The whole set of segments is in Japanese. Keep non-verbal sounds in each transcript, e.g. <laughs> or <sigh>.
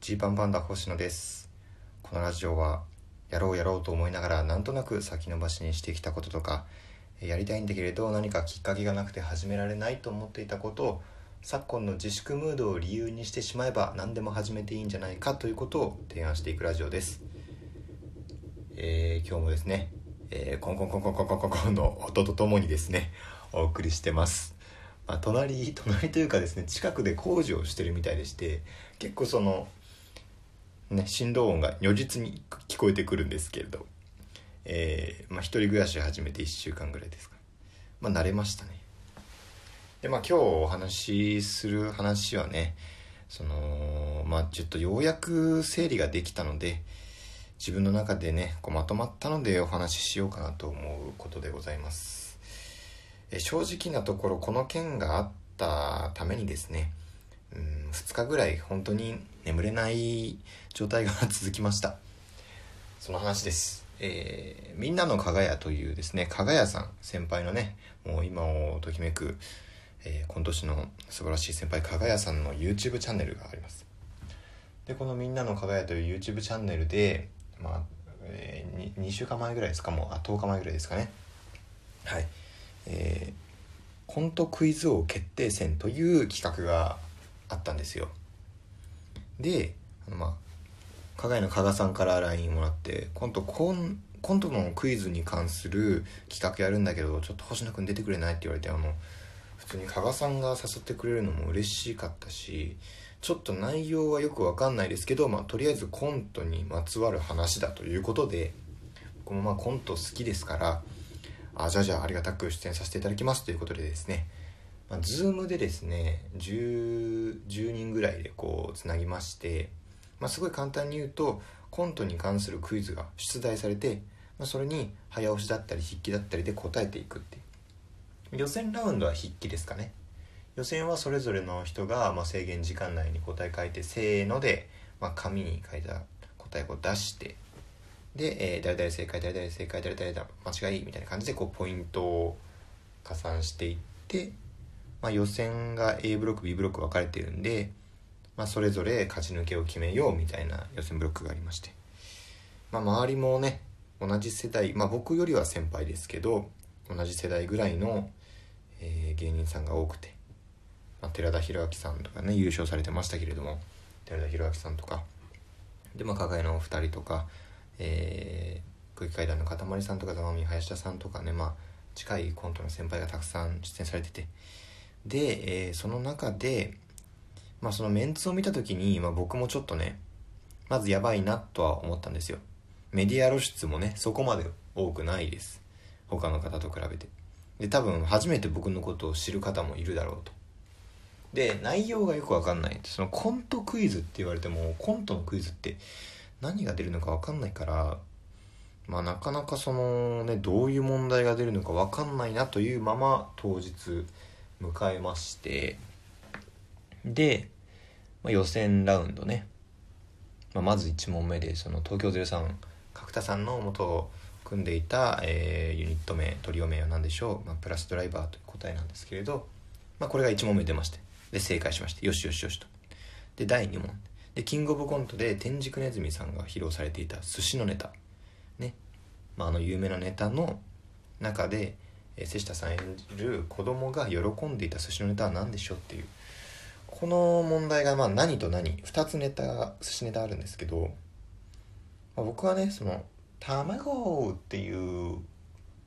ジーパンパンダ星野です。このラジオはやろうやろうと思いながらなんとなく先延ばしにしてきたこととかやりたいんだけれど何かきっかけがなくて始められないと思っていたことを昨今の自粛ムードを理由にしてしまえば何でも始めていいんじゃないかということを提案していくラジオです、えー今日もですね、えーコンコンコンコンコンコンコンコンの音とともにですねお送りしてます。まあ、隣隣というかですね近くで工事をしてるみたいでして結構そのね振動音が如実に聞こえてくるんですけれど。えーまあ、一人暮らし始めて1週間ぐらいですか。まあ慣れましたね。でまあ今日お話しする話はねそのまあちょっとようやく整理ができたので自分の中でねこうまとまったのでお話ししようかなと思うことでございます。え正直なところこの件があったためにですねうん2日ぐらい本当に眠れない状態が <laughs> 続きました。その話です。えーみんなの加賀屋というですね加賀屋さん先輩のねもう今をときめく、えー今年の素晴らしい先輩加賀屋さんの YouTube チャンネルがあります。でこの「みんなの加賀屋」という YouTube チャンネルでまあ、え 2, 2週間前ぐらいですかもうあ10日前ぐらいですかね。はい。えーコントクイズ王決定戦という企画があったんですよ。であのまあ加賀屋の加賀さんから LINE もらってコントコンコントのクイズに関する企画やるんだけどちょっと星野くん出てくれない？って言われてあの普通に加賀さんが誘ってくれるのも嬉しかったしちょっと内容はよくわかんないですけど、まあ、とりあえずコントにまつわる話だということで僕もまあコント好きですからあじゃあじゃあありがたく出演させていただきますということでですね、まあ、Zoom でですね 10, 10人ぐらいでこうつなぎまして、まあ、すごい簡単に言うとコントに関するクイズが出題されて、まあ、それに早押しだったり筆記だったりで答えていくっていう。予選ラウンドは筆記ですかね。予選はそれぞれの人が、まあ、制限時間内に答え書いてせーので、まあ、紙に書いた答えを出してで、えー誰々正解誰々正解誰々間違いみたいな感じでこうポイントを加算していって、まあ、予選が A ブロック B ブロック分かれてるんで、まあ、それぞれ勝ち抜けを決めようみたいな予選ブロックがありまして、まあ、周りもね同じ世代、まあ、僕よりは先輩ですけど同じ世代ぐらいの、えー芸人さんが多くて、まあ、寺田裕明さんとかね優勝されてましたけれども寺田裕明さんとか。でまあ加賀屋のお二人とか、えー、空気階段のかたまりさんとかざまみ林田さんとかねまあ近いコントの先輩がたくさん出演されててで、えーその中でまあそのメンツを見た時に、まあ、僕もちょっとねまずやばいなとは思ったんですよ。メディア露出もねそこまで多くないです。他の方と比べて。で多分初めて僕のことを知る方もいるだろうと。で内容がよくわかんない。そのコントクイズって言われてもコントのクイズって何が出るのかわかんないからまあなかなかそのねどういう問題が出るのかわかんないなというまま当日迎えましてで、まあ、予選ラウンドね、まあ、まず1問目でその東京03角田さんの元を組んでいた、えーユニット名トリオ名は何でしょう、まあ、プラスドライバーという答えなんですけれど、まあ、これが1問目出ましてで正解しましてよしよしよしと。で第2問。でキングオブコントで天竺ネズミさんが披露されていた寿司のネタ。ね、まあ、あの有名なネタの中で、え瀬下さん演じる子供が喜んでいた寿司のネタは何でしょうっていう。この問題がまあ何と何。2つネタ寿司ネタあるんですけど、まあ、僕はねその「卵」っていう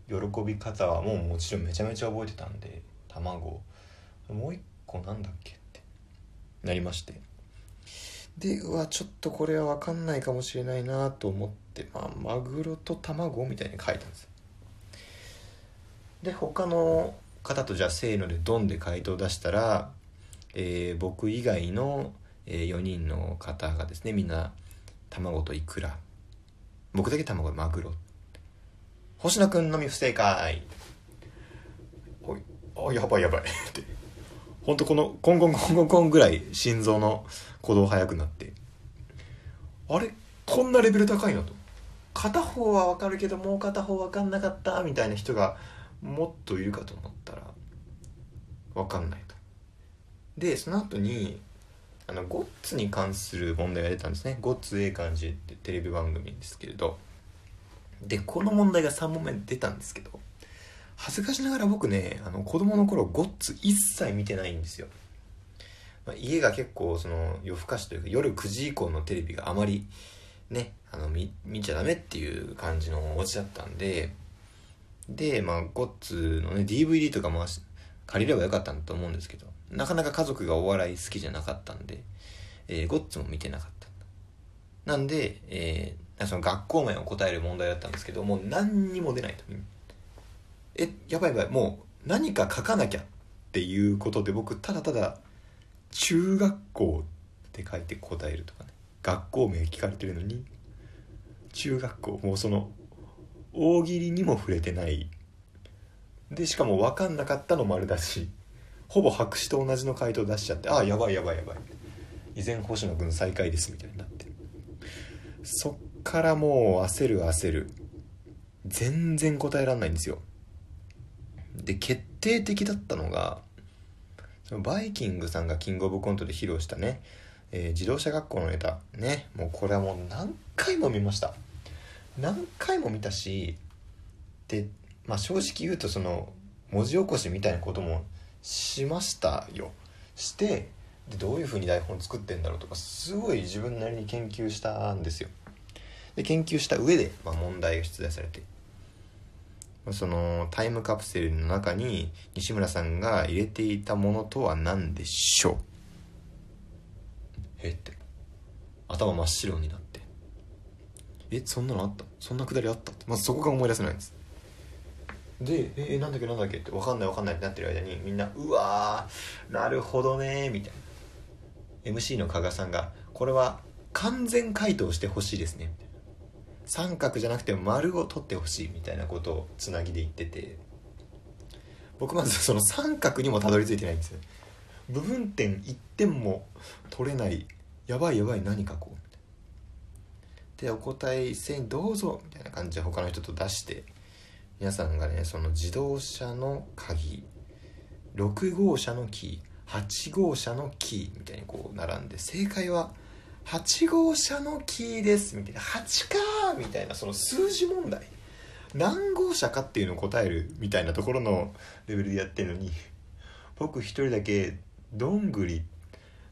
喜び方はもうもちろんめちゃめちゃ覚えてたんで卵。もう一個なんだっけって。なりまして。でうわちょっとこれは分かんないかもしれないなと思って、まあ、マグロと卵みたいに書いたんです。で他の方とじゃあせーのでドンで回答出したら、えー僕以外の、4人の方がですねみんな卵とイクラ。僕だけ卵マグロ。星野くんのみ不正解。おい。あやばいやばい。って。本当このコンコンコンコンコンぐらい心臓の鼓動速くなって。あれこんなレベル高いのと。片方は分かるけどもう片方分かんなかったみたいな人がもっといるかと思ったら分かんないと。でその後にあのゴッツに関する問題が出たんですね。ゴッツええ感じってテレビ番組ですけれど。でこの問題が3問目出たんですけど恥ずかしながら僕ねあの子供の頃ゴッツ一切見てないんですよ、まあ、家が結構その夜更かしというか夜9時以降のテレビがあまりねあの見見ちゃダメっていう感じのお家だったんででまあゴッツのね DVD とかも借りればよかったんだと思うんですけどなかなか家族がお笑い好きじゃなかったんで、えー、ゴッツも見てなかった。なんで、えー、その学校名を答える問題だったんですけどもう何にも出ないと。えやばいやばいもう何か書かなきゃっていうことで僕ただただ中学校って書いて答えるとかね。学校名聞かれてるのに中学校もうその大喜利にも触れてない。でしかも分かんなかったの丸出し。ほぼ白紙と同じの回答出しちゃってああやばいやばいやばい。依然星野君最下位ですみたいになって。そっからもう焦る焦る。全然答えらんないんですよ。で決定的だったのがそのバイキングさんがキングオブコントで披露したね、えー、自動車学校のネタ。ねもうこれはもう何回も見ました。何回も見たしで、まあ、正直言うとその文字起こしみたいなこともしましたよ。してでどういうふうに台本作ってんだろうとかすごい自分なりに研究したんですよ。で研究した上で、まあ、問題が出題されて。そのタイムカプセルの中に西村さんが入れていたものとは何でしょう？えって。頭真っ白になって。えそんなのあった？そんなくだりあった？ってまずそこが思い出せないんです。で「えー、なんだっけ？なんだっけ?」って分かんない分かんないってなってる間にみんな「うわーなるほどね」みたいな。MC の加賀さんが「これは完全回答してほしいですね」みたいな。三角じゃなくて丸を取ってほしいみたいなことをつなぎで言ってて。僕まずその三角にもたどり着いてないんですよ部分点1点も取れないやばいやばい何書こう。でお答え一斉にどうぞみたいな感じで他の人と出して皆さんがねその自動車の鍵6号車のキー8号車のキーみたいにこう並んで正解は8号車のキーですみたいな8かみたいなその数字問題。何号車かっていうのを答えるみたいなところのレベルでやってるのに僕一人だけ「どんぐり」っ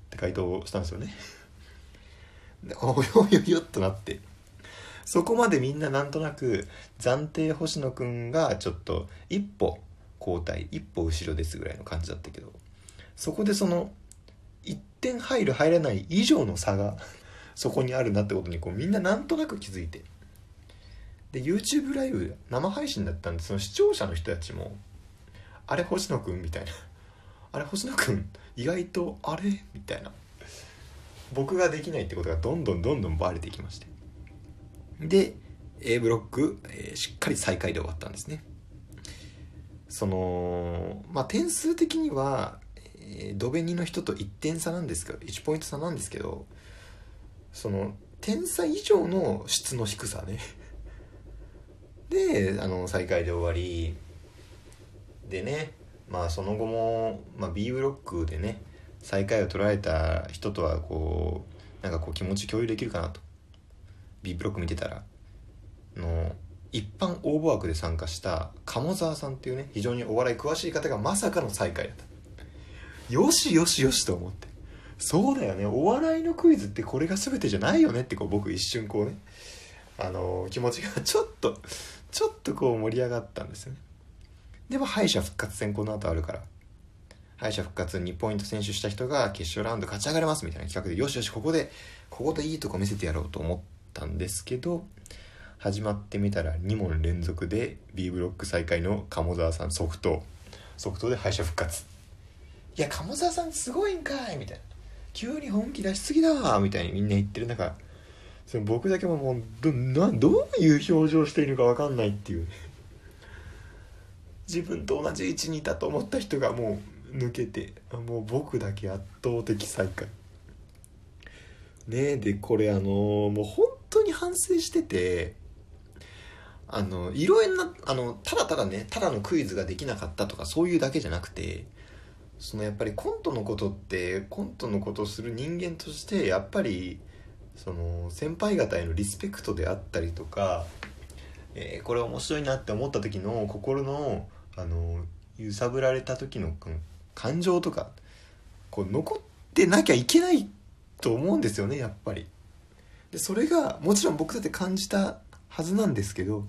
て回答したんですよね。およよよっとなって。そこまでみんななんとなく暫定星野くんがちょっと一歩後退一歩後ろですぐらいの感じだったけど。そこでその1点入る入らない以上の差がそこにあるなってことにこうみんななんとなく気づいて。で YouTube ライブ生配信だったんでその視聴者の人たちも「あれ星野くん」みたいな「あれ星野くん意外とあれ?」みたいな。僕ができないってことがどんどんどんどんバレていきまして。で A ブロック、えー、しっかり最下位で終わったんですね。そのまあ点数的にはえー、ドベニの人と1点差なんですけど1ポイント差なんですけどその点差以上の質の低さね。であの最下位で終わり。でねまあその後も、まあ、B ブロックでね最下位を捉えた人とはこうなんかこう気持ち共有できるかなと。B ブロック見てたら。の一般応募枠で参加した鴨沢さんっていうね非常にお笑い詳しい方がまさかの最下位だった。よしよしよしと思って。そうだよね。お笑いのクイズってこれが全てじゃないよねってこう僕一瞬こうねあのー、気持ちが <laughs> ちょっとちょっとこう盛り上がったんですよね。でも敗者復活戦この後あるから。敗者復活2ポイント選手した人が決勝ラウンド勝ち上がれますみたいな企画でよしよしここでここでいいとこ見せてやろうと思ったんですけど始まってみたら2問連続で B ブロック最下位の鴨澤さん即答。即答で敗者復活。いや鴨澤さんすごいんかい」みたいな「急に本気出しすぎだわ」みたいにみんな言ってる中その僕だけももうどなどういう表情しているか分かんないっていう。自分と同じ位置にいたと思った人がもう抜けてもう僕だけ圧倒的最下位。ねえでこれあのー、もう本当に反省しててあのいろんなあのただただねただのクイズができなかったとかそういうだけじゃなくてそのやっぱりコントのことってコントのことをする人間としてやっぱりその先輩方へのリスペクトであったりとか、えーこれ面白いなって思った時の心のあの揺さぶられた時の感情とかこう残ってなきゃいけないと思うんですよねやっぱり。でそれがもちろん僕だって感じたはずなんですけど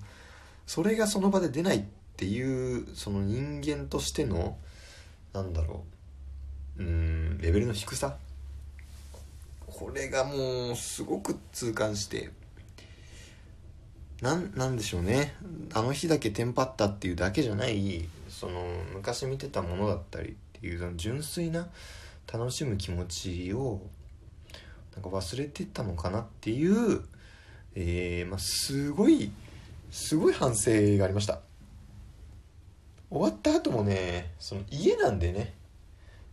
それがその場で出ないっていうその人間としてのなんだろううんレベルの低さ。これがもうすごく痛感してなんなんでしょうね。あの日だけテンパったっていうだけじゃないその昔見てたものだったり。いうその純粋な楽しむ気持ちをなんか忘れてたのかなっていう、えーまあ、すごいすごい反省がありました。終わった後もねその家なんでね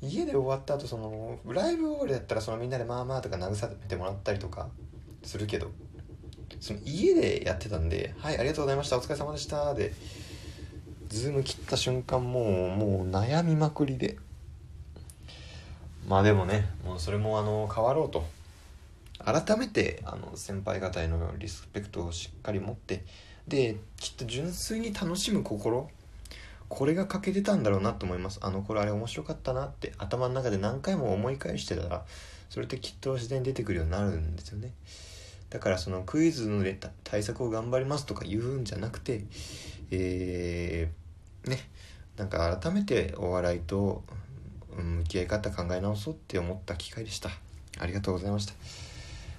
家で終わった後そのライブ終わりだったらそのみんなでまあまあとか慰めてもらったりとかするけどその家でやってたんで「はいありがとうございましたお疲れ様でした」でズーム切った瞬間もうもう悩みまくりで。まあでもねもうそれもあの変わろうと。改めてあの先輩方へのリスペクトをしっかり持ってできっと純粋に楽しむ心これが欠けてたんだろうなと思います。あの頃あれ面白かったなって頭の中で何回も思い返してたらそれってきっと自然に出てくるようになるんですよね。だからそのクイズの対対策を頑張りますとか言うんじゃなくてえー、なんか改めてお笑いと向き合い方考え直そうって思った機会でした。ありがとうございました。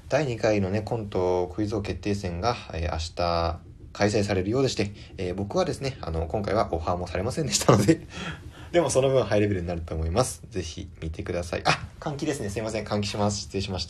第2回のねコントクイズ王決定戦が、えー明日開催されるようでして、えー僕はですねあの今回はオファーもされませんでしたので <laughs> でもその分ハイレベルになると思います。ぜひ見てください。あ換気ですね。すいません。換気します。失礼しました。